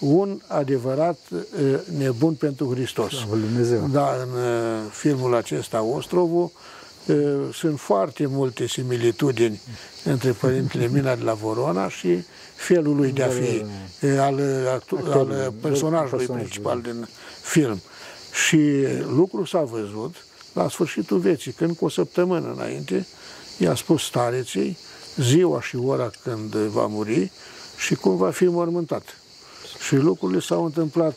un adevărat nebun pentru Hristos. Dumnezeu. Da, în filmul acesta, Ostrovul, sunt foarte multe similitudini între Părintele Mina de la Vorona și felul lui de a fi, al, al personajului principal din film. Și lucrul s-a văzut la sfârșitul vieții, când cu o săptămână înainte i-a spus stareței ziua și ora când va muri și cum va fi mormântat. Și lucrurile s-au întâmplat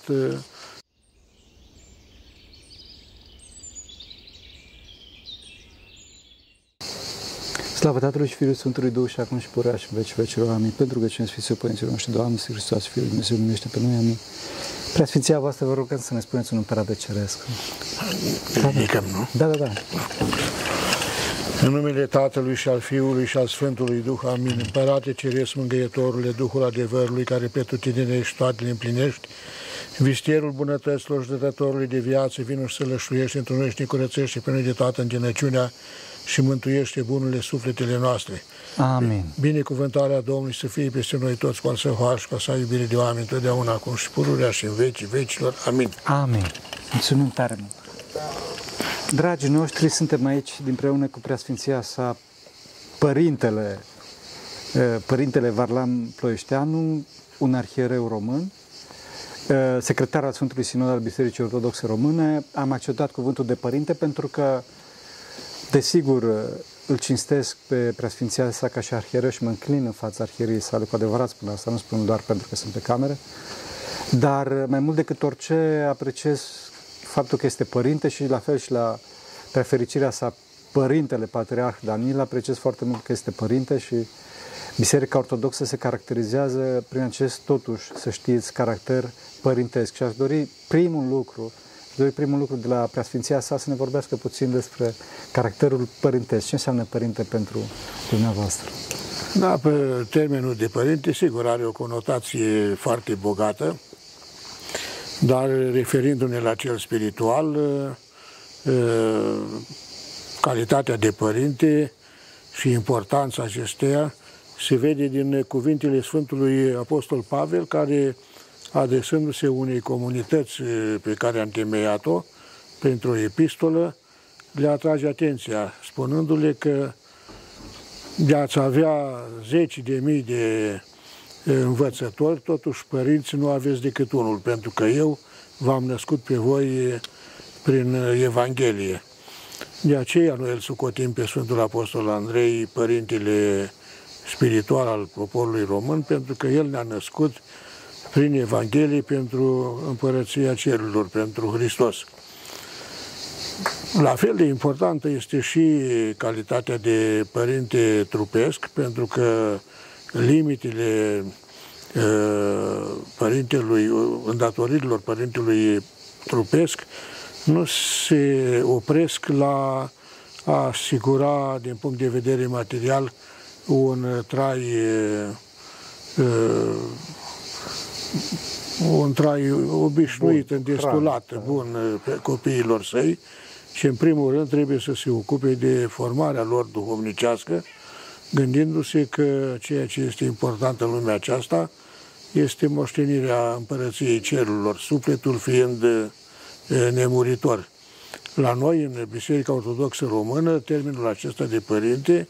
Slavă Tatălui și Fiului Sfântului Duh și acum și purea și în veci vecilor. Amin. Pentru că cine Sfinții Părinților noștri, Doamne, Hristos, Fiul Dumnezeu, numește pe noi. Amin. Preasfinția voastră, vă rugăm să ne spuneți un împărat de ceresc. Ridicăm, nu? Da, da, da. În numele Tatălui și al Fiului și al Sfântului Duh, amin. Împărate Ceresc, Mângâietorule, Duhul adevărului, care pe tutine și toate le împlinești, Vistierul bunătăților și dătătorului de viață, vinul și să lășuiești, întrunești, ne curățește pe noi de toată îngenăciunea și mântuiește bunurile sufletele noastre. Amin. Binecuvântarea Domnului să fie peste noi toți, cu al său har și cu sa iubire de oameni, totdeauna, acum și pururea și în vecii vecilor. Amin. Amin. Mulțumim tare mult. Dragii noștri, suntem aici împreună cu Preasfinția sa Părintele, eh, Părintele Varlam Ploieșteanu, un arhiereu român, eh, secretar al Sfântului Sinod al Bisericii Ortodoxe Române. Am acceptat cuvântul de părinte pentru că Desigur, îl cinstesc pe preasfinția sa ca și arhieră și mă înclin în fața arhierii sale, cu adevărat spun asta, nu spun doar pentru că sunt pe cameră, dar mai mult decât orice apreciez faptul că este părinte și la fel și la prefericirea sa părintele Patriarh Danil, apreciez foarte mult că este părinte și Biserica Ortodoxă se caracterizează prin acest, totuși, să știți, caracter părintesc. Și aș dori primul lucru doi primul lucru de la preasfinția sa să ne vorbească puțin despre caracterul părintesc. Ce înseamnă părinte pentru dumneavoastră? Da, pe termenul de părinte, sigur, are o conotație foarte bogată, dar referindu-ne la cel spiritual, calitatea de părinte și importanța acesteia se vede din cuvintele Sfântului Apostol Pavel, care adresându-se unei comunități pe care am temeiat-o pentru o epistolă, le atrage atenția, spunându-le că de a avea zeci de mii de învățători, totuși părinți nu aveți decât unul, pentru că eu v-am născut pe voi prin Evanghelie. De aceea noi îl sucotim pe Sfântul Apostol Andrei, părintele spiritual al poporului român, pentru că el ne-a născut prin Evanghelie pentru împărăția cerurilor, pentru Hristos. La fel de importantă este și calitatea de părinte trupesc, pentru că limitele uh, părintelui, îndatoririlor părintelui trupesc nu se opresc la a asigura, din punct de vedere material, un trai uh, un trai obișnuit, bun, îndestulat, hran, bun pe copiilor săi și în primul rând trebuie să se ocupe de formarea lor duhovnicească, gândindu-se că ceea ce este important în lumea aceasta este moștenirea împărăției cerurilor, sufletul fiind nemuritor. La noi, în Biserica Ortodoxă Română, termenul acesta de părinte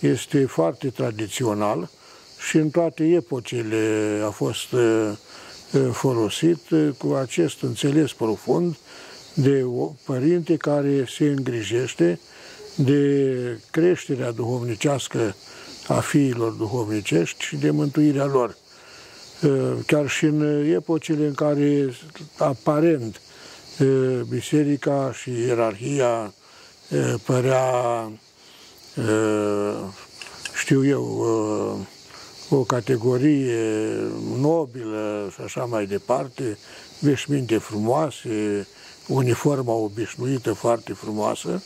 este foarte tradițional, și în toate epocile a fost folosit cu acest înțeles profund de o părinte care se îngrijește de creșterea duhovnicească a fiilor duhovnicești și de mântuirea lor. Chiar și în epocile în care aparent biserica și ierarhia părea, știu eu, o categorie nobilă și așa mai departe, veșminte frumoase, uniforma obișnuită foarte frumoasă,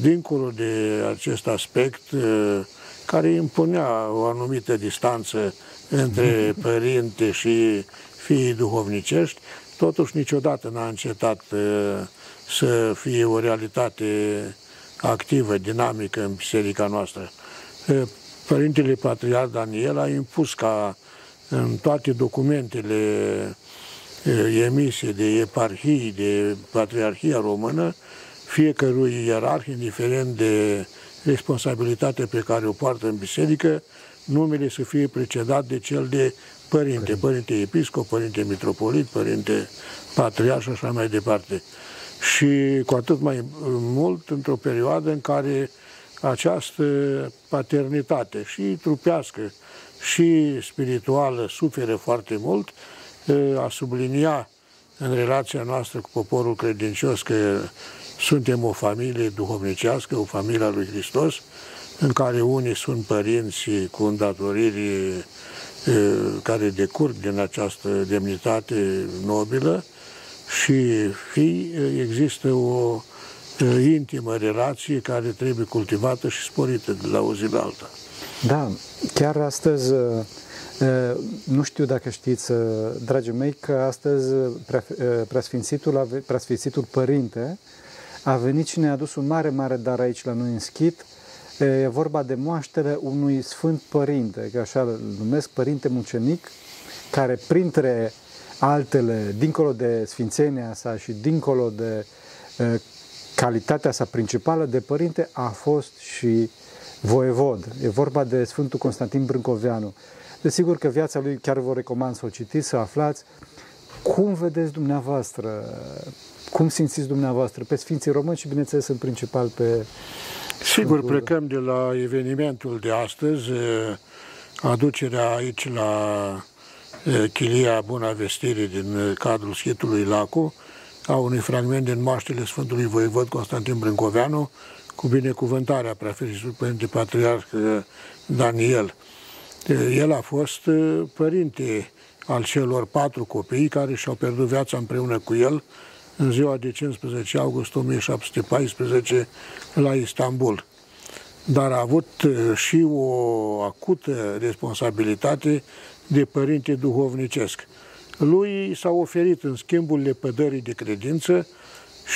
dincolo de acest aspect care impunea o anumită distanță între părinte și fiii duhovnicești, totuși niciodată n-a încetat să fie o realitate activă, dinamică în biserica noastră. Părintele Patriar Daniel a impus ca în toate documentele emise de eparhii, de Patriarhia Română, fiecărui ierarh, indiferent de responsabilitatea pe care o poartă în biserică, numele să fie precedat de cel de părinte, părinte episcop, părinte mitropolit, părinte patriar și așa mai departe. Și cu atât mai mult într-o perioadă în care această paternitate și trupească și spirituală suferă foarte mult, a sublinia în relația noastră cu poporul credincios că suntem o familie duhovnicească, o familie a lui Hristos, în care unii sunt părinți cu îndatoriri care decurg din această demnitate nobilă și fii există o intimă relație care trebuie cultivată și sporită de la o zi la alta. Da, chiar astăzi, nu știu dacă știți, dragii mei, că astăzi preasfințitul, preasfințitul părinte a venit și ne-a adus un mare, mare dar aici la noi în schit, E vorba de moaștere unui sfânt părinte, că așa îl numesc, părinte mucenic, care printre altele, dincolo de sfințenia sa și dincolo de e, calitatea sa principală de părinte, a fost și voievod. E vorba de Sfântul Constantin Brâncoveanu. Desigur că viața lui chiar vă recomand să o citiți, să aflați. Cum vedeți dumneavoastră, cum simțiți dumneavoastră pe Sfinții Români și, bineînțeles, în principal pe Sigur, plecăm de la evenimentul de astăzi, aducerea aici la Chilia Buna Vestire din cadrul schitului Lacu, a unui fragment din Maștele Sfântului Voivod Constantin Brâncoveanu, cu binecuvântarea preafericitului Părinte Patriarh Daniel. El a fost părinte al celor patru copii care și-au pierdut viața împreună cu el în ziua de 15 august 1714 la Istanbul. Dar a avut uh, și o acută responsabilitate de părinte duhovnicesc. Lui s-a oferit în schimbul lepădării de credință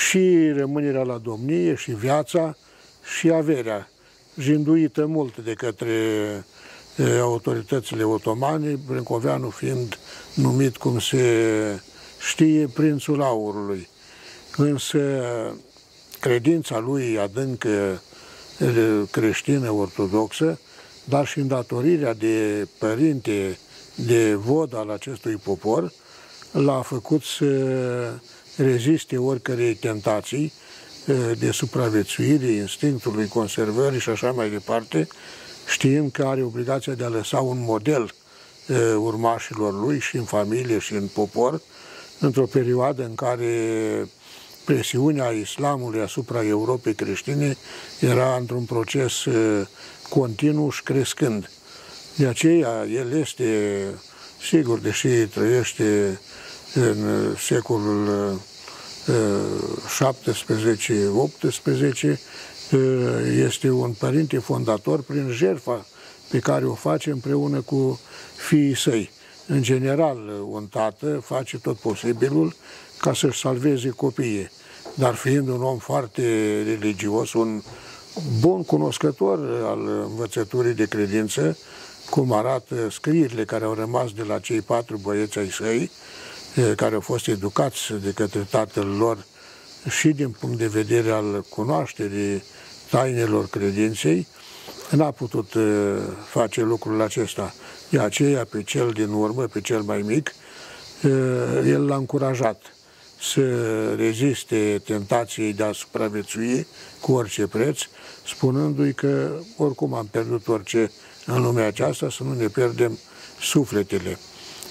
și rămânerea la domnie și viața și averea, jinduită mult de către uh, autoritățile otomane, Brâncoveanu fiind numit, cum se știe, prințul aurului însă credința lui adâncă creștină ortodoxă, dar și îndatorirea de părinte, de vod al acestui popor, l-a făcut să reziste oricărei tentații de supraviețuire, instinctului conservării și așa mai departe, știind că are obligația de a lăsa un model urmașilor lui și în familie și în popor, într-o perioadă în care presiunea islamului asupra Europei creștine era într-un proces uh, continuu și crescând. De aceea el este, sigur, deși trăiește în secolul 17-18, uh, uh, este un părinte fondator prin jertfa pe care o face împreună cu fiii săi. În general, un tată face tot posibilul ca să-și salveze copiii. Dar fiind un om foarte religios, un bun cunoscător al învățăturii de credință, cum arată scrierile care au rămas de la cei patru băieți ai săi, care au fost educați de către tatăl lor și din punct de vedere al cunoașterii tainelor credinței, n-a putut face lucrul acesta. De aceea, pe cel din urmă, pe cel mai mic, el l-a încurajat să reziste tentației de a supraviețui cu orice preț, spunându-i că oricum am pierdut orice în lumea aceasta, să nu ne pierdem sufletele,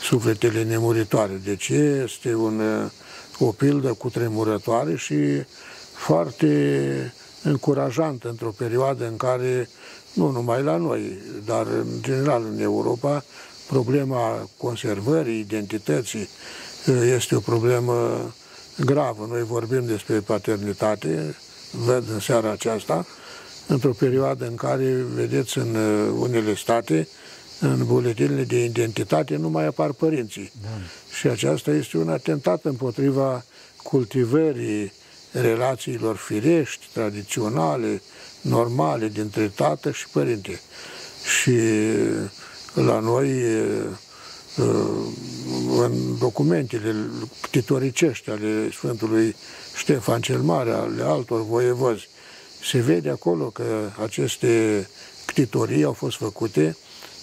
sufletele nemuritoare. Deci este un, o pildă cu tremurătoare și foarte încurajantă într-o perioadă în care, nu numai la noi, dar în general în Europa, problema conservării identității este o problemă gravă. Noi vorbim despre paternitate, văd în seara aceasta, într-o perioadă în care, vedeți, în uh, unele state, în buletinele de identitate nu mai apar părinții. Da. Și aceasta este un atentat împotriva cultivării relațiilor firești, tradiționale, normale dintre tată și părinte. Și la noi în documentele titoricești ale Sfântului Ștefan cel Mare, ale altor voievozi, se vede acolo că aceste ctitorii au fost făcute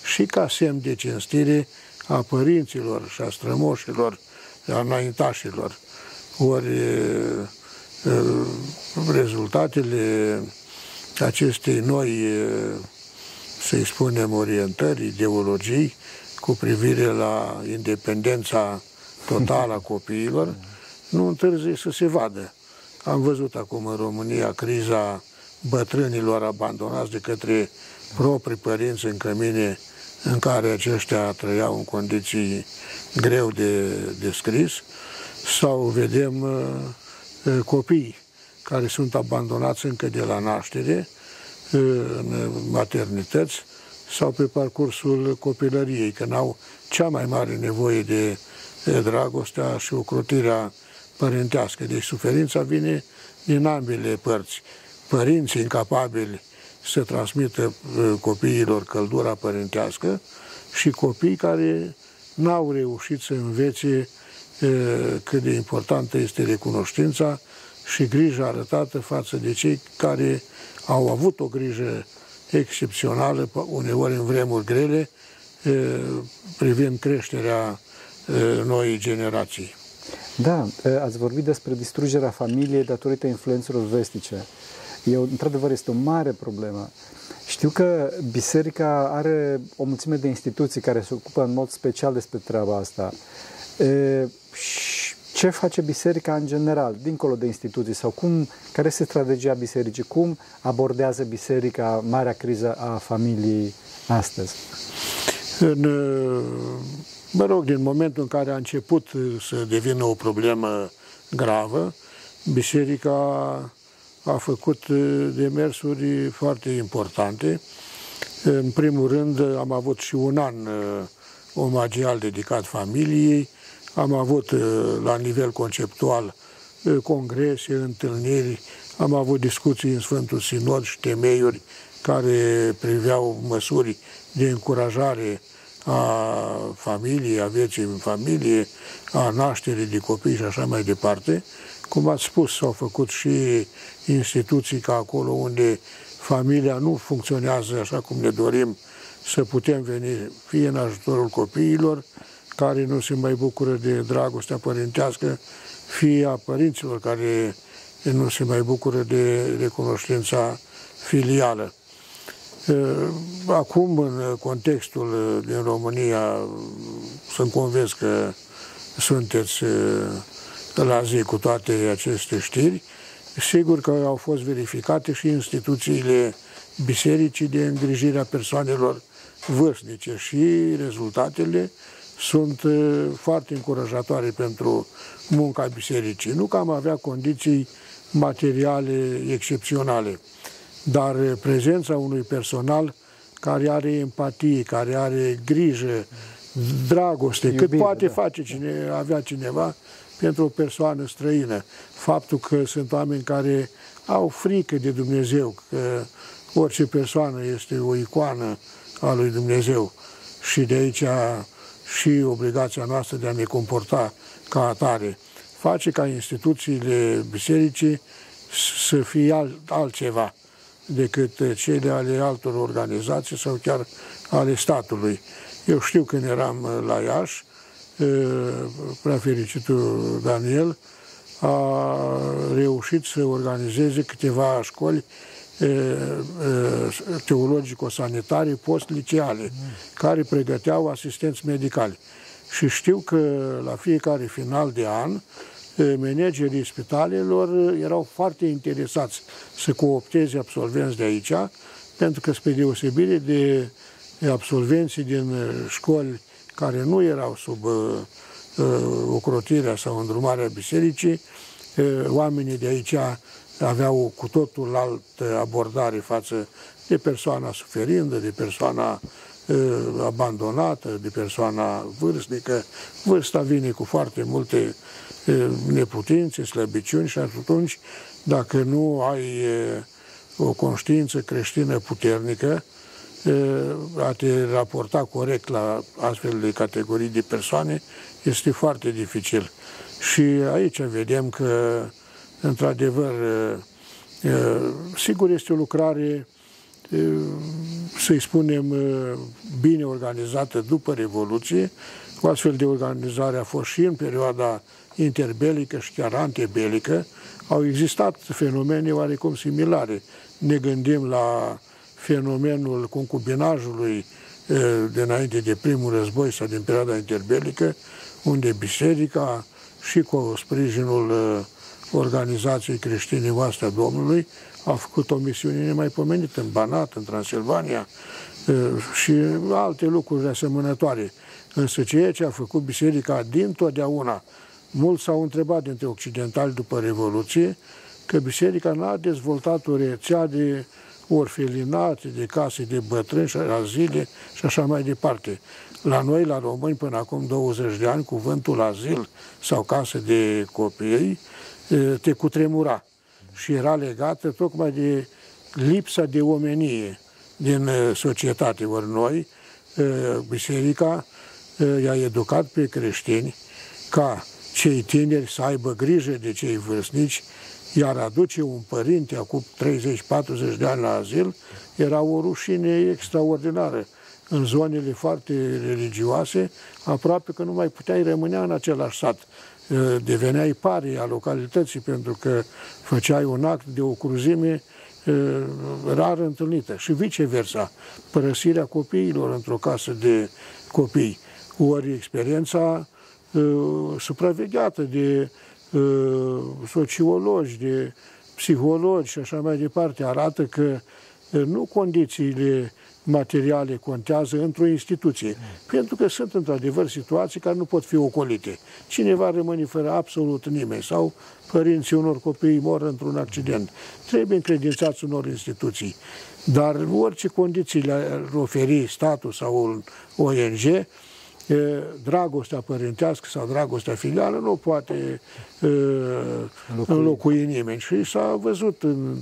și ca semn de cinstire a părinților și a strămoșilor, a înaintașilor. Ori rezultatele acestei noi, să-i spunem, orientări, ideologii cu privire la independența totală a copiilor, nu întârzie să se vadă. Am văzut acum în România criza bătrânilor abandonați de către proprii părinți în cămine în care aceștia trăiau în condiții greu de descris, sau vedem uh, uh, copii care sunt abandonați încă de la naștere uh, în maternități sau pe parcursul copilăriei, că n-au cea mai mare nevoie de dragostea și ocrotirea părintească. Deci suferința vine din ambele părți. Părinții incapabili să transmită uh, copiilor căldura părintească și copii care n-au reușit să învețe uh, cât de importantă este recunoștința și grija arătată față de cei care au avut o grijă excepțională, uneori în vremuri grele, uh, privind creșterea noii generații. Da, ați vorbit despre distrugerea familiei datorită influențelor vestice. E, într-adevăr, este o mare problemă. Știu că biserica are o mulțime de instituții care se ocupă în mod special despre treaba asta. E, ce face biserica în general, dincolo de instituții, sau cum, care este strategia bisericii, cum abordează biserica marea criză a familiei astăzi? În, mă rog, din momentul în care a început să devină o problemă gravă, biserica a făcut uh, demersuri foarte importante. În primul rând am avut și un an uh, omagial dedicat familiei, am avut uh, la nivel conceptual congrese, întâlniri, am avut discuții în Sfântul Sinod și temeiuri care priveau măsuri de încurajare a familiei, a vieții în familie, a nașterii de copii și așa mai departe. Cum ați spus, s-au făcut și instituții ca acolo unde familia nu funcționează așa cum ne dorim, să putem veni fie în ajutorul copiilor, care nu se mai bucură de dragostea părintească, fie a părinților care nu se mai bucură de recunoștința filială. Acum, în contextul din România, sunt convins că sunteți la zi cu toate aceste știri. Sigur că au fost verificate și instituțiile bisericii de îngrijire a persoanelor vârstnice și rezultatele sunt uh, foarte încurajatoare pentru munca bisericii. Nu că am avea condiții materiale excepționale, dar prezența unui personal care are empatie, care are grijă, dragoste, Iubire, cât poate da. face cine, avea cineva, pentru o persoană străină. Faptul că sunt oameni care au frică de Dumnezeu, că orice persoană este o icoană a lui Dumnezeu și de aici și obligația noastră de a ne comporta ca atare, face ca instituțiile bisericii să fie alt, altceva decât cele ale altor organizații sau chiar ale statului. Eu știu când eram la Iași, prea fericitul Daniel, a reușit să organizeze câteva școli teologico-sanitare post-liceale, care pregăteau asistenți medicali. Și știu că la fiecare final de an, managerii spitalelor erau foarte interesați să coopteze absolvenți de aici, pentru că spre deosebire de absolvenții din școli care nu erau sub uh, uh, ocrotirea sau îndrumarea bisericii, uh, oamenii de aici aveau cu totul altă abordare față de persoana suferindă, de persoana uh, abandonată, de persoana vârstnică. Vârsta vine cu foarte multe uh, neputințe, slăbiciuni și atunci, dacă nu ai uh, o conștiință creștină puternică, a te raporta corect la astfel de categorii de persoane este foarte dificil. Și aici vedem că, într-adevăr, sigur este o lucrare, să-i spunem, bine organizată după Revoluție. O astfel de organizare a fost și în perioada interbelică și chiar antebelică. Au existat fenomene oarecum similare. Ne gândim la fenomenul concubinajului de înainte de primul război sau din perioada interbelică, unde biserica și cu sprijinul organizației creștine Oastea Domnului a făcut o misiune nemaipomenită în Banat, în Transilvania și alte lucruri asemănătoare. Însă ceea ce a făcut biserica din totdeauna, mulți s-au întrebat dintre occidentali după Revoluție, că biserica n-a dezvoltat o rețea de orfelinate, de case de bătrâni și azile și așa mai departe. La noi, la români, până acum 20 de ani, cuvântul azil sau casă de copii te cutremura și era legată tocmai de lipsa de omenie din societate. Ori noi, biserica, i-a educat pe creștini ca cei tineri să aibă grijă de cei vârstnici, iar aduce un părinte acum 30-40 de ani la azil era o rușine extraordinară. În zonele foarte religioase, aproape că nu mai puteai rămânea în același sat. Deveneai pari a localității pentru că făceai un act de o cruzime rar întâlnită și viceversa, părăsirea copiilor într-o casă de copii. Ori experiența uh, supravegheată de uh, sociologi, de psihologi și așa mai departe arată că uh, nu condițiile materiale contează într-o instituție. Mm. Pentru că sunt într-adevăr situații care nu pot fi ocolite. Cineva rămâne fără absolut nimeni sau părinții unor copii mor într-un accident. Trebuie încredințați unor instituții. Dar orice condiții le-ar oferi statul sau un ONG, dragostea părintească sau dragostea filială nu poate înlocui, înlocui nimeni. Și s-a văzut în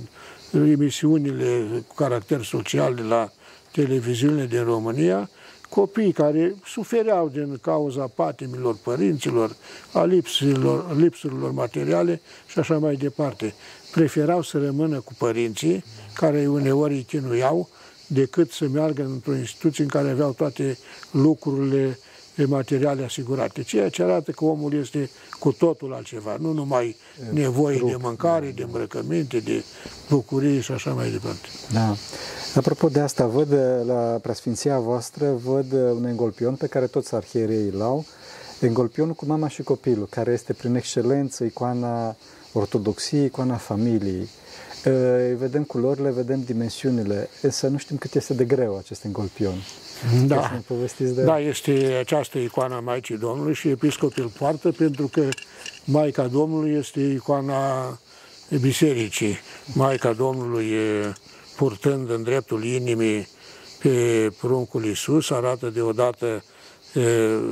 emisiunile cu caracter social de la televiziunile din România, copii care sufereau din cauza patimilor părinților, a lipsurilor, lipsurilor materiale și așa mai departe. Preferau să rămână cu părinții, care uneori îi chinuiau, decât să meargă într-o instituție în care aveau toate lucrurile materiale asigurate, ceea ce arată că omul este cu totul altceva, nu numai nevoie de mâncare, de îmbrăcăminte, de bucurie și așa mai departe. Da. Apropo de asta, văd la preasfinția voastră, văd un engolpion pe care toți arhiereii îl au, engolpionul cu mama și copilul, care este prin excelență icoana ortodoxiei, icoana familiei. Vedem culorile, vedem dimensiunile, însă nu știm cât este de greu acest engolpion. Da, de... da, este această icoana Maicii Domnului și episcopul îl poartă pentru că Maica Domnului este icoana bisericii. Maica Domnului purtând în dreptul inimii pe pruncul Iisus, arată deodată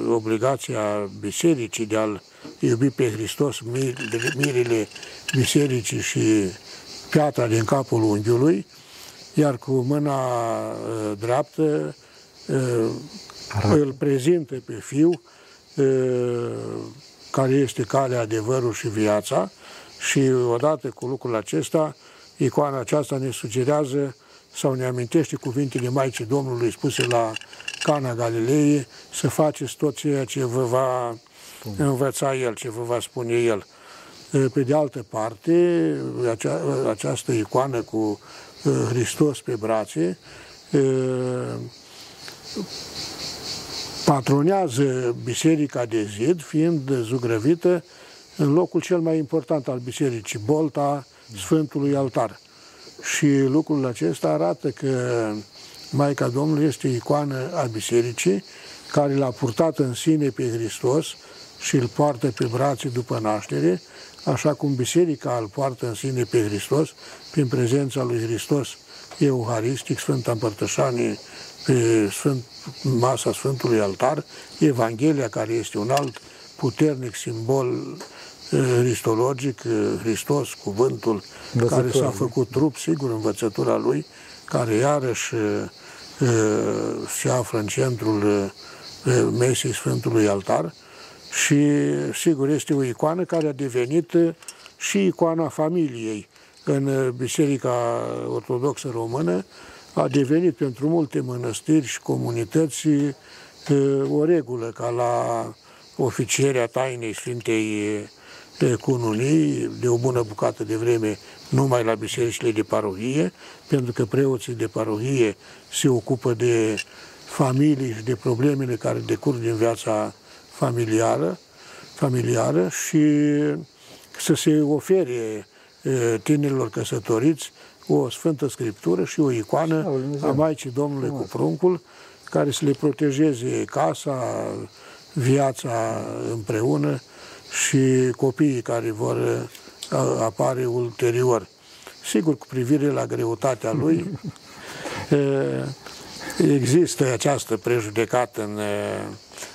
obligația bisericii de a-L iubi pe Hristos, mirile bisericii și piatra din capul unghiului, iar cu mâna dreaptă îl prezintă pe fiu, care este calea, adevărul și viața. Și odată cu lucrul acesta, icoana aceasta ne sugerează sau ne amintește cuvintele Maicii Domnului spuse la Cana Galilei, să faceți tot ceea ce vă va învăța El, ce vă va spune El. Pe de altă parte, acea, această icoană cu Hristos pe brațe patronează Biserica de Zid, fiind zugrăvită în locul cel mai important al bisericii, bolta Sfântului Altar. Și lucrul acesta arată că Maica Domnului este icoană a bisericii, care l-a purtat în sine pe Hristos și îl poartă pe brațe după naștere, așa cum biserica îl poartă în sine pe Hristos, prin prezența lui Hristos euharistic, Sfânta Împărtășanie pe Sfânt, masa Sfântului Altar, Evanghelia, care este un alt puternic simbol cristologic, eh, eh, Hristos, cuvântul Învățătura. care s-a făcut trup, sigur, învățătura lui, care iarăși se află în centrul mesei Sfântului Altar și sigur este o icoană care a devenit și icoana familiei în Biserica Ortodoxă Română, a devenit pentru multe mănăstiri și comunități o regulă ca la oficierea tainei Sfintei cununii de o bună bucată de vreme numai la bisericile de parohie, pentru că preoții de parohie se ocupă de familii și de problemele care decurg din viața familiară, familiară și să se ofere tinerilor căsătoriți o Sfântă Scriptură și o icoană a Maicii Domnului cu pruncul, care să le protejeze casa, viața împreună și copiii care vor apare ulterior. Sigur, cu privire la greutatea lui, există această prejudecată în...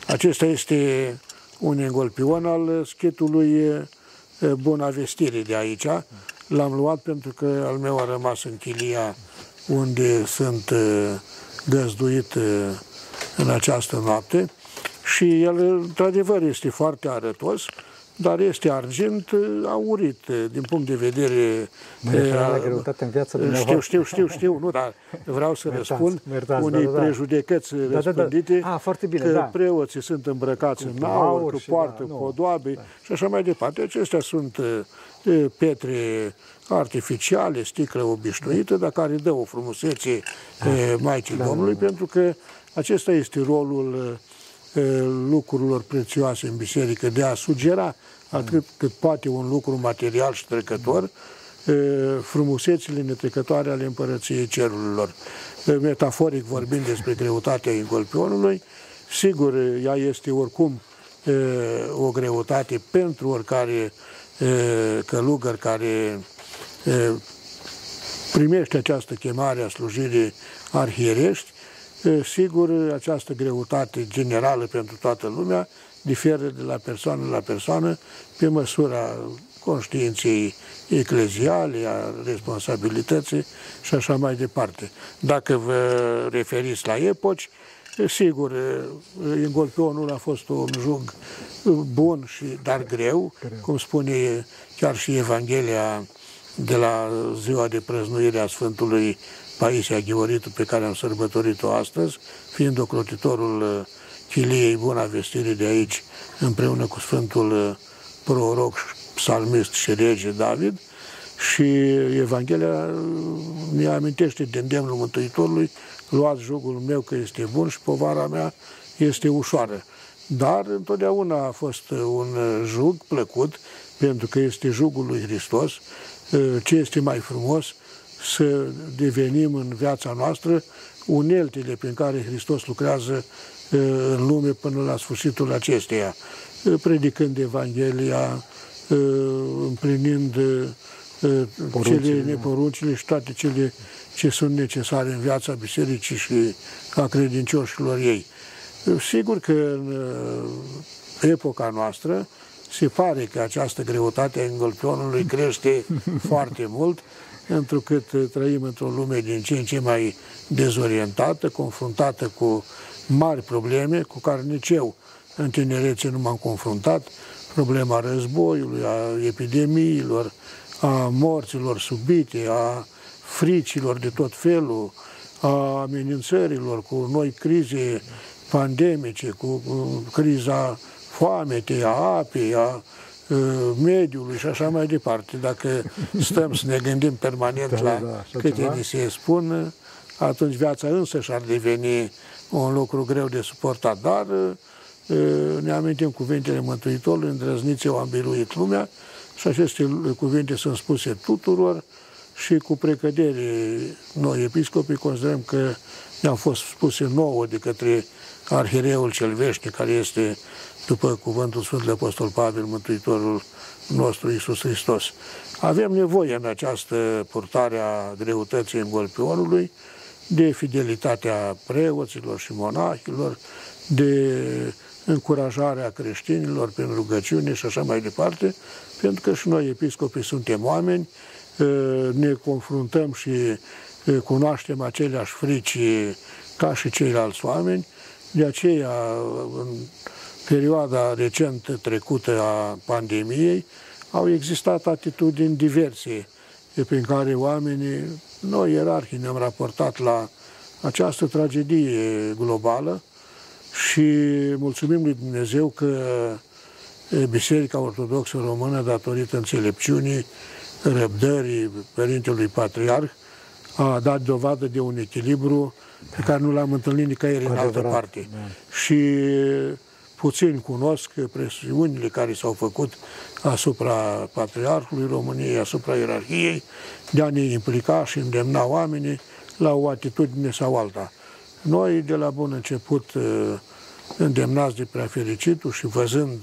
Acesta este un engolpion al schetului Bonavestire de aici. L-am luat pentru că al meu a rămas în chilia unde sunt găzduit în această noapte și el, într-adevăr, este foarte arătos, dar este argint aurit din punct de vedere... Mă greutate în viața Știu, știu, știu, știu, nu, dar vreau să iertați, răspund iertați, unei da, da, prejudecăți da, răspândite da, da. A, foarte bine, că da. preoții sunt îmbrăcați cu în aur, cu poartă, da, podoabe și așa mai departe. Acestea sunt pietre artificiale, sticlă obișnuită, dar care dă o frumusețe da. Maicii da, Domnului, da, da. pentru că acesta este rolul lucrurilor prețioase în biserică, de a sugera atât cât poate un lucru material și trecător, frumusețile netrecătoare ale împărăției cerurilor. Metaforic vorbind despre greutatea ingolpionului, sigur, ea este oricum o greutate pentru oricare călugăr care primește această chemare a slujirii arhierești, Sigur, această greutate generală pentru toată lumea diferă de la persoană la persoană pe măsura conștiinței ecleziale, a responsabilității și așa mai departe. Dacă vă referiți la epoci, sigur, Ingolpionul a fost un jug bun, și dar greu, greu, cum spune chiar și Evanghelia de la ziua de prăznuire a Sfântului Paisia Ghioritu, pe care am sărbătorit-o astăzi, fiind ocrotitorul uh, chiliei Buna Vestire de aici, împreună cu Sfântul uh, Proroc, Psalmist și Rege David, și Evanghelia uh, ne amintește de îndemnul Mântuitorului, luați jugul meu că este bun și povara mea este ușoară. Dar întotdeauna a fost un jug plăcut, pentru că este jugul lui Hristos. Ce este mai frumos să devenim în viața noastră uneltele prin care Hristos lucrează în lume până la sfârșitul acesteia, predicând Evanghelia, împlinind cele neporuncile și toate cele ce sunt necesare în viața bisericii și a credincioșilor ei. Sigur că în epoca noastră se pare că această greutate a engolpionului crește foarte mult, întrucât trăim într-o lume din ce în ce mai dezorientată, confruntată cu mari probleme cu care nici eu în tinerețe nu m-am confruntat, problema războiului, a epidemiilor, a morților subite, a fricilor de tot felul, a amenințărilor cu noi crize pandemice, cu, cu criza foametei, a apei, a mediului și așa mai departe. Dacă stăm să ne gândim permanent da, la da, câte ni se spun, atunci viața însă și-ar deveni un lucru greu de suportat. Dar ne amintim cuvintele Mântuitorului, îndrăzniți eu am biruit lumea și aceste cuvinte sunt spuse tuturor și cu precădere noi episcopii considerăm că ne-au fost spuse nouă de către arhireul cel veșnic, care este după cuvântul Sfântului Apostol Pavel, Mântuitorul nostru Iisus Hristos. Avem nevoie în această purtare a greutății îngolpionului de fidelitatea preoților și monahilor, de încurajarea creștinilor prin rugăciune și așa mai departe, pentru că și noi, episcopii, suntem oameni, ne confruntăm și cunoaștem aceleași frici ca și ceilalți oameni. De aceea, în perioada recent trecută a pandemiei, au existat atitudini diverse prin care oamenii, noi ierarhii, ne-am raportat la această tragedie globală și mulțumim lui Dumnezeu că Biserica Ortodoxă Română, datorită înțelepciunii, răbdării Părintelui Patriarh, a dat dovadă de un echilibru pe care nu l-am întâlnit nicăieri în altă parte. Da. Și puțin cunosc presiunile care s-au făcut asupra Patriarhului României, asupra ierarhiei, de a ne implica și îndemna oamenii la o atitudine sau alta. Noi, de la bun început, îndemnați de prea fericitul și văzând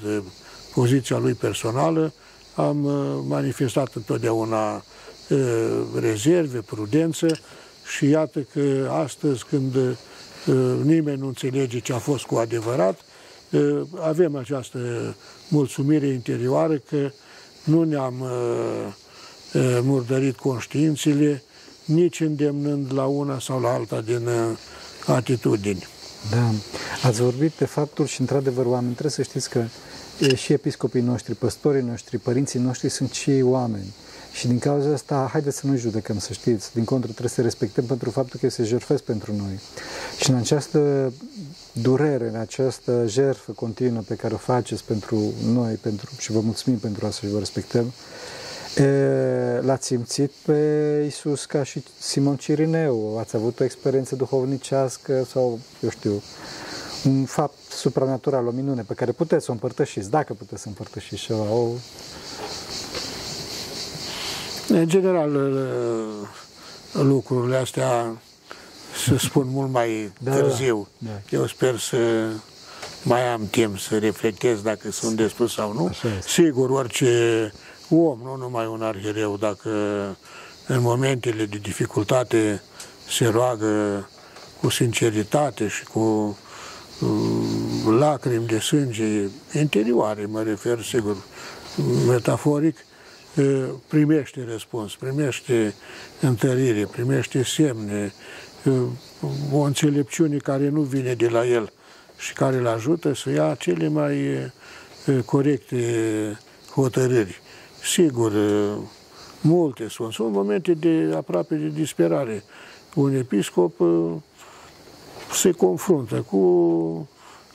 poziția lui personală, am uh, manifestat întotdeauna uh, rezerve, prudență și iată că astăzi când uh, nimeni nu înțelege ce a fost cu adevărat, avem această mulțumire interioară că nu ne-am murdărit conștiințele, nici îndemnând la una sau la alta din atitudini. Da, ați vorbit de faptul și într-adevăr oameni, trebuie să știți că și episcopii noștri, păstorii noștri, părinții noștri sunt și oameni. Și din cauza asta, haideți să nu judecăm, să știți. Din contră, trebuie să respectăm pentru faptul că se jertfesc pentru noi. Și în această durere, în această jertfă continuă pe care o faceți pentru noi, pentru, și vă mulțumim pentru asta și vă respectăm, L-ați simțit pe Isus ca și Simon Cirineu? Ați avut o experiență duhovnicească sau, eu știu, un fapt supranatural, o minune pe care puteți să o împărtășiți, dacă puteți să împărtășiți ceva. O... În general, lucrurile astea să spun mult mai da, târziu. Da, da. Eu sper să mai am timp să reflectez dacă sunt destul sau nu. Sigur, orice om, nu numai un arhiereu, dacă în momentele de dificultate se roagă cu sinceritate și cu lacrimi de sânge interioare, mă refer, sigur, metaforic, primește răspuns, primește întărire, primește semne, o înțelepciune care nu vine de la el și care îl ajută să ia cele mai corecte hotărâri. Sigur, multe sunt. Sunt momente de aproape de disperare. Un episcop se confruntă cu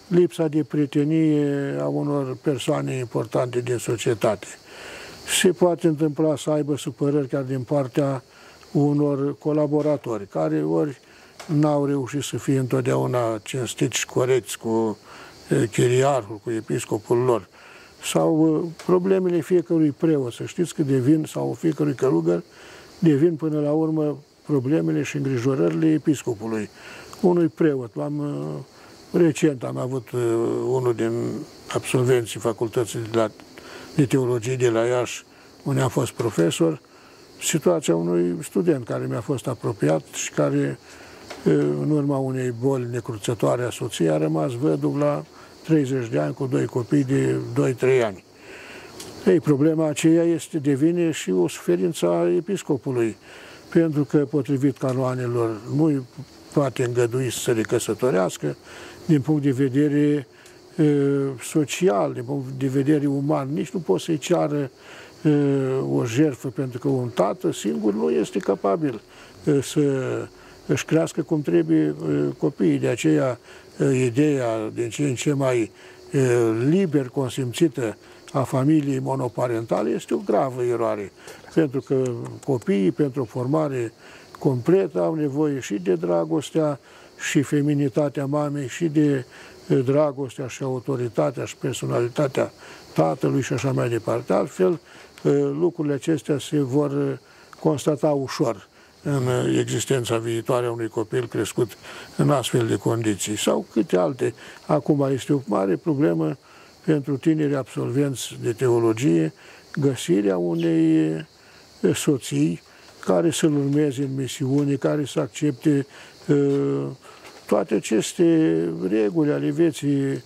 lipsa de prietenie a unor persoane importante din societate. Se poate întâmpla să aibă supărări chiar din partea unor colaboratori, care ori n-au reușit să fie întotdeauna cinstiți și corecți cu chiriarhul, cu episcopul lor, sau problemele fiecărui preot, să știți că devin, sau fiecărui călugăr, devin până la urmă problemele și îngrijorările episcopului unui preot. Am, uh, recent am avut uh, unul din absolvenții facultății de, la, de teologie de la Iași, unde am fost profesor, situația unui student care mi-a fost apropiat și care, uh, în urma unei boli necruțătoare a soției, a rămas văduv la 30 de ani cu doi copii de 2-3 ani. Ei, problema aceea este, devine și o suferință a episcopului, pentru că, potrivit canoanelor, nu poate îngădui să se recăsătorească, din punct de vedere social, din punct de vedere uman, nici nu poate să-i ceară o jertfă, pentru că un tată singur nu este capabil să își crească cum trebuie copiii. De aceea, ideea din ce în ce mai liber consimțită a familiei monoparentale este o gravă eroare, pentru că copiii, pentru o formare complet, au nevoie și de dragostea și feminitatea mamei și de dragostea și autoritatea și personalitatea tatălui și așa mai departe. Altfel, lucrurile acestea se vor constata ușor în existența viitoare a unui copil crescut în astfel de condiții sau câte alte. Acum este o mare problemă pentru tineri absolvenți de teologie găsirea unei soții care să-l urmeze în misiune, care să accepte uh, toate aceste reguli ale vieții uh,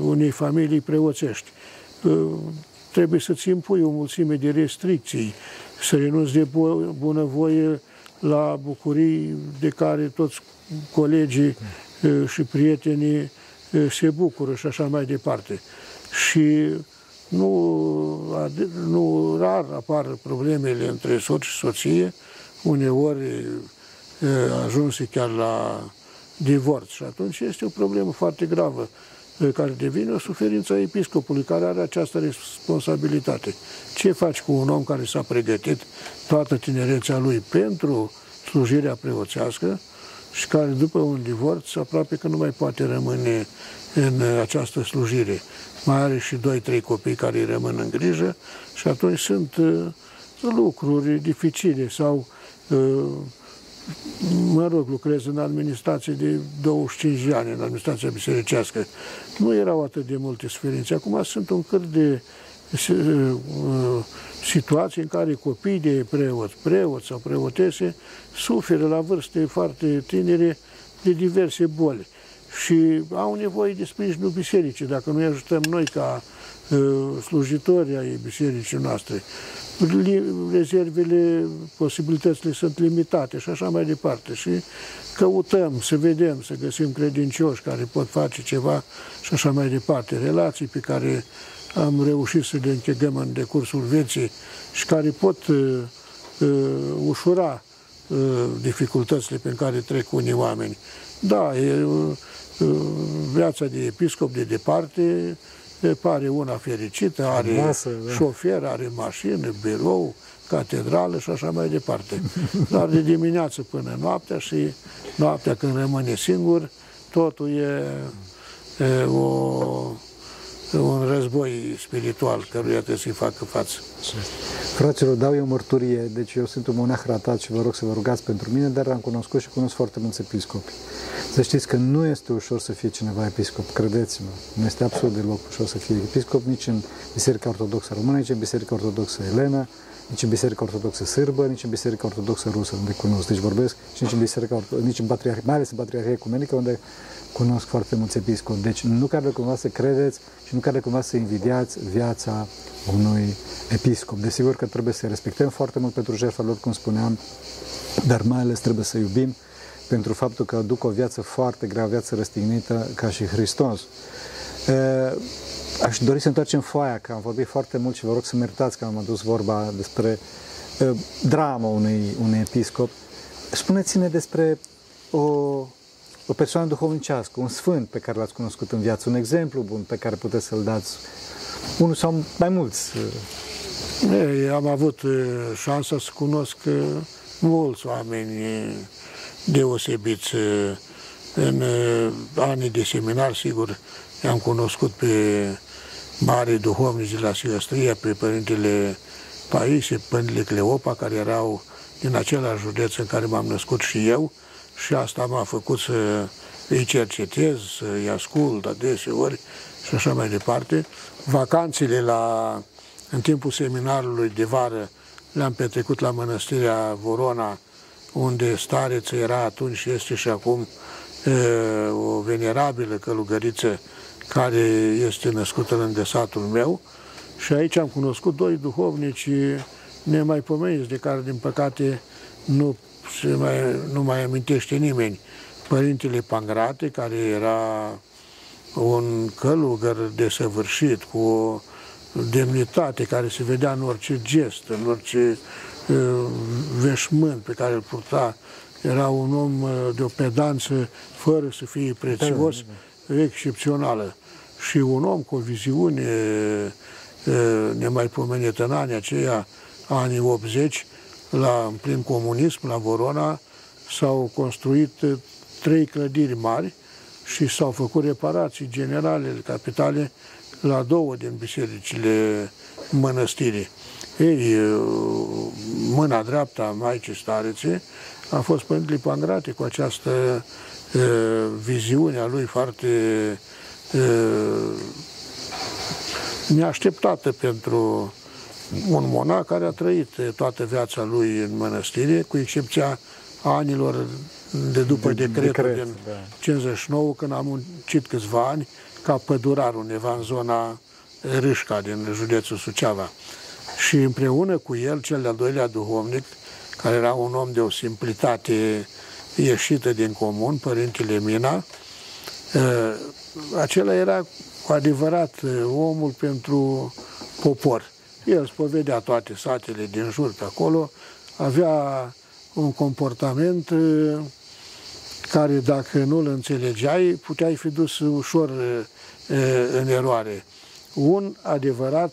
unei familii preoțești. Uh, trebuie să-ți impui o mulțime de restricții, să renunți de bunăvoie la bucurii de care toți colegii și prietenii se bucură și așa mai departe. Și nu, nu rar apar problemele între soț și soție, uneori ajunse chiar la divorț și atunci este o problemă foarte gravă care devine o suferință a episcopului, care are această responsabilitate. Ce faci cu un om care s-a pregătit toată tinerețea lui pentru slujirea preoțească și care după un divorț aproape că nu mai poate rămâne în această slujire. Mai are și doi, trei copii care îi rămân în grijă și atunci sunt uh, lucruri dificile sau uh, mă rog, lucrez în administrație de 25 de ani, în administrația bisericească. Nu erau atât de multe suferințe. Acum sunt un cât de uh, situații în care copii de preoți, preoți sau preotese suferă la vârste foarte tinere de diverse boli și au nevoie de sprijinul bisericii. Dacă nu ajutăm noi ca uh, slujitori ai bisericii noastre, rezervele, posibilitățile sunt limitate și așa mai departe. Și căutăm să vedem, să găsim credincioși care pot face ceva și așa mai departe. Relații pe care am reușit să le închegăm în decursul vieții și care pot uh, uh, ușura uh, dificultățile pe care trec unii oameni. Da, e, uh, viața de episcop de departe pare una fericită, are Masă, da. șofer, are mașină, birou, catedrală și așa mai departe. Dar de dimineață până noaptea și noaptea când rămâne singur, totul e, e o un război spiritual căruia trebuie să-i facă față. Fraților, dau eu mărturie, deci eu sunt un monah ratat și vă rog să vă rugați pentru mine, dar am cunoscut și cunosc foarte mulți episcopi. Să știți că nu este ușor să fie cineva episcop, credeți-mă. Nu este absolut deloc ușor să fie episcop nici în Biserica Ortodoxă Română, nici în Biserica Ortodoxă Elena, nici în Biserica Ortodoxă Sârbă, nici în Biserica Ortodoxă Rusă, unde cunosc. Deci vorbesc și nici în Biserica, nici în Patriarhie, mai ales în Patriarhie Ecumenică, unde cunosc foarte mulți episcopi. Deci nu care cumva să credeți și nu care cumva să invidiați viața unui episcop. Desigur că trebuie să respectăm foarte mult pentru jertfa lor, cum spuneam, dar mai ales trebuie să iubim pentru faptul că duc o viață foarte grea, o viață răstignită ca și Hristos. Aș dori să întoarcem foaia, că am vorbit foarte mult și vă rog să mă că am adus vorba despre drama unui, unui episcop. Spuneți-ne despre o o persoană duhovnicească, un sfânt pe care l-ați cunoscut în viață, un exemplu bun pe care puteți să-l dați, unul sau mai mulți. Ei, am avut șansa să cunosc mulți oameni deosebiți în anii de seminar, sigur, am cunoscut pe mari duhovnici de la Silăstria, pe Părintele Paisie, Părintele Cleopa, care erau din același județ în care m-am născut și eu, și asta m-a făcut să îi cercetez, să îi ascult adeseori și așa mai departe. Vacanțele la, în timpul seminarului de vară le-am petrecut la mănăstirea Vorona, unde stareță era atunci și este și acum e, o venerabilă călugăriță care este născută în satul meu. Și aici am cunoscut doi duhovnici nemaipomeniți, de care, din păcate, nu se mai, nu mai amintește nimeni. Părintele Pangrate, care era un călugăr desăvârșit, cu o demnitate care se vedea în orice gest, în orice uh, veșmânt pe care îl purta. Era un om uh, de o pedanță fără să fie prețios, da, da, da. Excepțională. Și un om cu o viziune uh, nemaipomenită în anii aceia, anii 80, la, în plin comunism, la Vorona, s-au construit trei clădiri mari și s-au făcut reparații generale, capitale, la două din bisericile mănăstirii. Ei, mâna dreapta a Maicii Starețe a fost Părintele Pangrate cu această e, viziune a lui foarte e, neașteptată pentru un monac care a trăit toată viața lui în mănăstire, cu excepția anilor de după de, decretul decret, din da. 59, când am muncit câțiva ani ca pădurar undeva în zona Râșca, din județul Suceava. Și împreună cu el, cel de-al doilea duhovnic, care era un om de o simplitate ieșită din comun, Părintele Mina. Acela era cu adevărat omul pentru popor. El spovedea toate satele din jur pe acolo, avea un comportament care dacă nu îl înțelegeai, puteai fi dus ușor în eroare. Un adevărat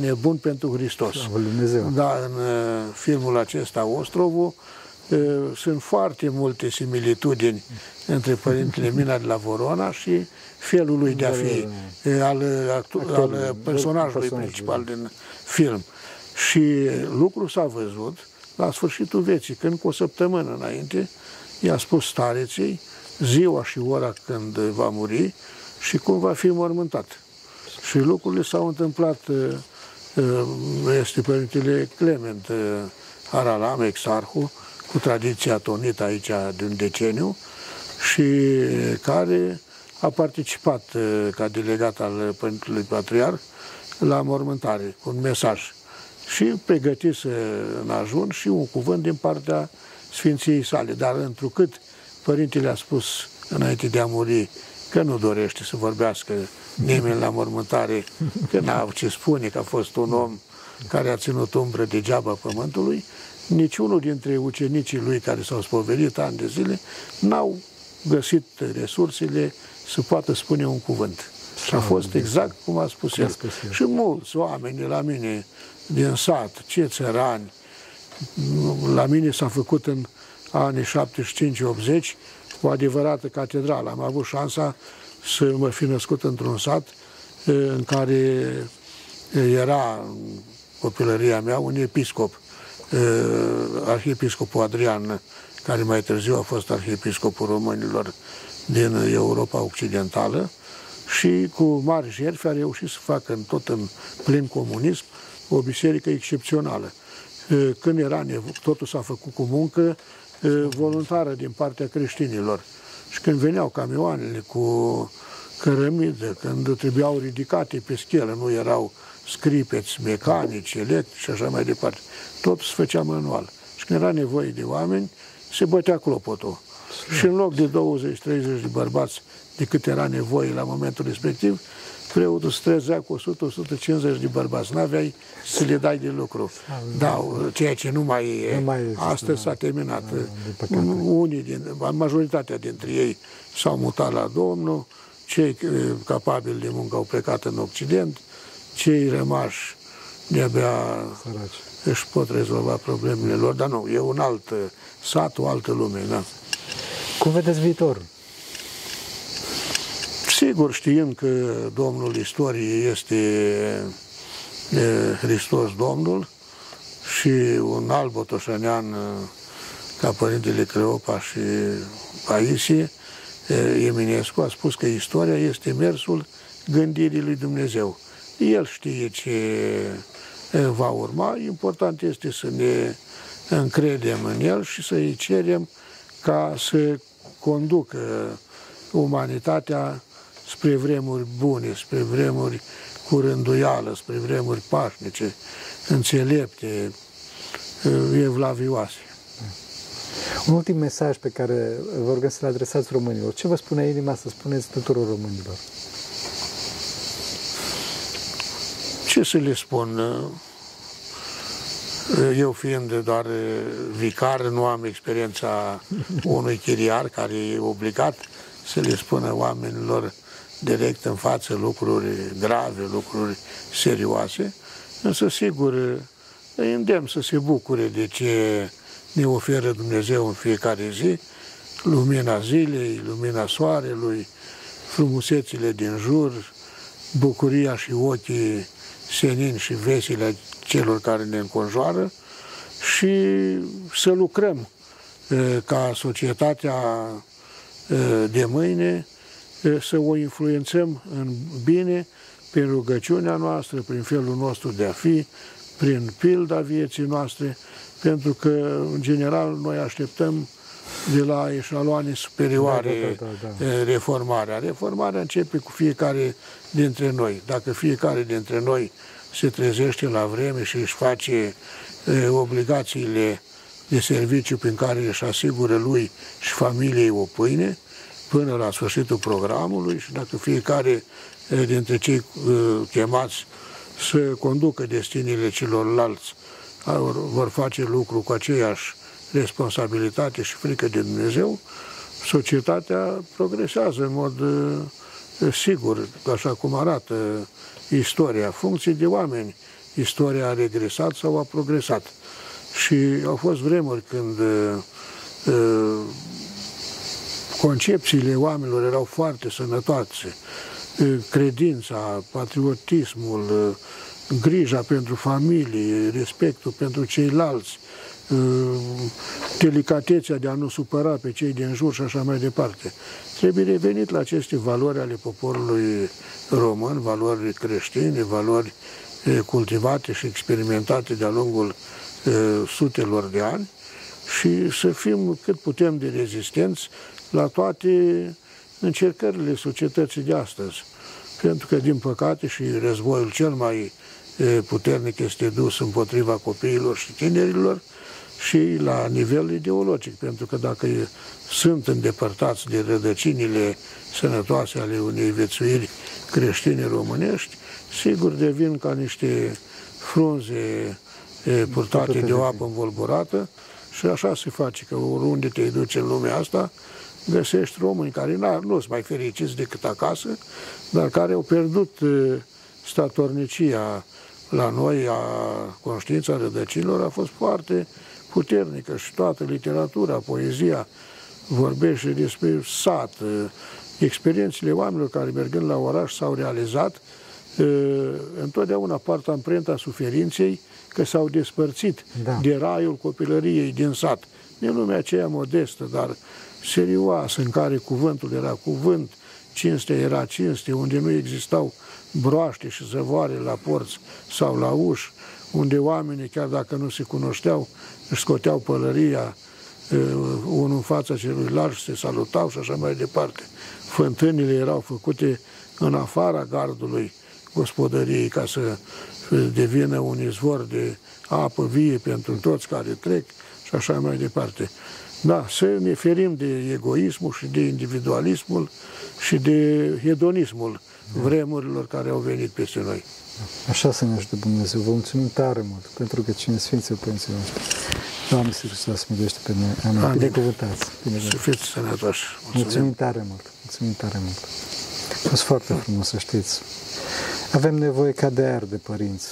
nebun pentru Hristos. Dumnezeu. Da, în filmul acesta, Ostrovu, sunt foarte multe similitudini între Părintele Mina de la Vorona și felul lui de a fi, al, al personajului principal din film. Și lucrul s-a văzut la sfârșitul vieții, când cu o săptămână înainte, i-a spus stareței ziua și ora când va muri și cum va fi mormântat. Și lucrurile s-au întâmplat, uh, uh, este Părintele Clement uh, Aralam, exarhul, cu tradiția tonită aici de un deceniu și care a participat ca delegat al Părintelui Patriar la mormântare cu un mesaj. Și pregătise în ajun și un cuvânt din partea Sfinției sale, dar întrucât Părintele a spus înainte de a muri că nu dorește să vorbească nimeni la mormântare, că n-a avut ce spune, că a fost un om care a ținut umbră degeaba pământului, niciunul dintre ucenicii lui care s-au spovedit ani de zile n-au găsit resursele să poată spune un cuvânt. Și a fost exact cum a spus el. Și mulți oameni la mine din sat, ce țărani, la mine s-a făcut în anii 75-80 o adevărată catedrală. Am avut șansa să mă fi născut într-un sat în care era copilăria mea un episcop, arhiepiscopul Adrian, care mai târziu a fost arhiepiscopul românilor din Europa Occidentală și cu mari jertfe a reușit să facă în tot în plin comunism o biserică excepțională. Când era nevo- totul s-a făcut cu muncă voluntară din partea creștinilor. Și când veneau camioanele cu cărămidă, când trebuiau ridicate pe schelă, nu erau scripeți mecanici, electrici și așa mai departe. Tot se făcea manual. Și când era nevoie de oameni, se bătea clopotul. Și în loc de 20-30 de bărbați de cât era nevoie la momentul respectiv, preotul se trezea cu 100-150 de bărbați. N-aveai să le dai de lucru. Da, ceea ce nu mai e. Nu mai e, Astăzi s-a terminat. Unii din, majoritatea dintre ei s-au mutat la Domnul, cei capabili de muncă au plecat în Occident, cei rămași de-abia Săraci. Își pot rezolva problemele lor, dar nu, e un alt sat, o altă lume, da. Cum vedeți viitorul? Sigur, știind că Domnul istoriei este e, Hristos Domnul și un alt botoșănean e, ca Părintele Creopa și Paisie, e, Eminescu a spus că istoria este mersul gândirii lui Dumnezeu. El știe ce e, va urma, important este să ne încredem în El și să-i cerem ca să conducă umanitatea spre vremuri bune, spre vremuri cu rânduială, spre vremuri pașnice, înțelepte, evlavioase. Un ultim mesaj pe care vă rugăm să-l adresați românilor. Ce vă spune inima să spuneți tuturor românilor? Ce să le spun? Eu fiind doar vicar, nu am experiența unui chiriar care e obligat să le spună oamenilor direct în față lucruri grave, lucruri serioase, însă sigur îi îndemn să se bucure de ce ne oferă Dumnezeu în fiecare zi, lumina zilei, lumina soarelui, frumusețile din jur, bucuria și ochii senin și vesele celor care ne înconjoară și să lucrăm ca societatea de mâine să o influențăm în bine prin rugăciunea noastră, prin felul nostru de a fi, prin pilda vieții noastre, pentru că, în general, noi așteptăm de la eșaloane superioare Da, da, da, da. reformarea. Reformarea începe cu fiecare dintre noi. Dacă fiecare dintre noi se trezește la vreme și își face obligațiile de serviciu prin care își asigură lui și familiei o pâine până la sfârșitul programului și dacă fiecare dintre cei chemați să conducă destinile celorlalți vor face lucru cu aceeași responsabilitate și frică de Dumnezeu, societatea progresează în mod sigur, așa cum arată istoria, funcție de oameni. Istoria a regresat sau a progresat. Și au fost vremuri când uh, concepțiile oamenilor erau foarte sănătoase. Credința, patriotismul, grija pentru familie, respectul pentru ceilalți, delicatețea de a nu supăra pe cei din jur și așa mai departe. Trebuie revenit la aceste valori ale poporului român, valori creștine, valori cultivate și experimentate de-a lungul sutelor de ani și să fim cât putem de rezistenți la toate încercările societății de astăzi. Pentru că, din păcate, și războiul cel mai puternic este dus împotriva copiilor și tinerilor și la nivel ideologic, pentru că dacă sunt îndepărtați de rădăcinile sănătoase ale unei viețuiri creștine românești, sigur devin ca niște frunze purtate de o apă învolburată și așa se face, că oriunde te duci în lumea asta, găsești români care nu sunt mai fericiți decât acasă, dar care au pierdut statornicia la noi, a conștiința rădăcinilor, a fost foarte puternică și toată literatura, poezia vorbește despre sat, experiențele oamenilor care mergând la oraș s-au realizat, întotdeauna partea amprenta suferinței că s-au despărțit da. de raiul copilăriei din sat, din lumea aceea modestă, dar serioasă, în care cuvântul era cuvânt, cinste era cinste, unde nu existau broaște și zăvoare la porți sau la uși, unde oamenii, chiar dacă nu se cunoșteau, își scoteau pălăria unul în fața celuilalt și se salutau și așa mai departe. Fântânile erau făcute în afara gardului gospodăriei ca să devină un izvor de apă vie pentru toți care trec și așa mai departe. Da, să ne ferim de egoismul și de individualismul și de hedonismul vremurilor care au venit peste noi. Așa să ne ajute Dumnezeu. Vă mulțumim tare mult pentru că cine Sfinții Părinții noștri. Doamne Iisus Hristos, miluiește pe noi. Amin. Amin. Binecuvântați. Să fiți sănătoși. Mulțumim. mulțumim tare mult. Mulțumim tare mult. A fost foarte frumos să știți. Avem nevoie ca de aer de părinți.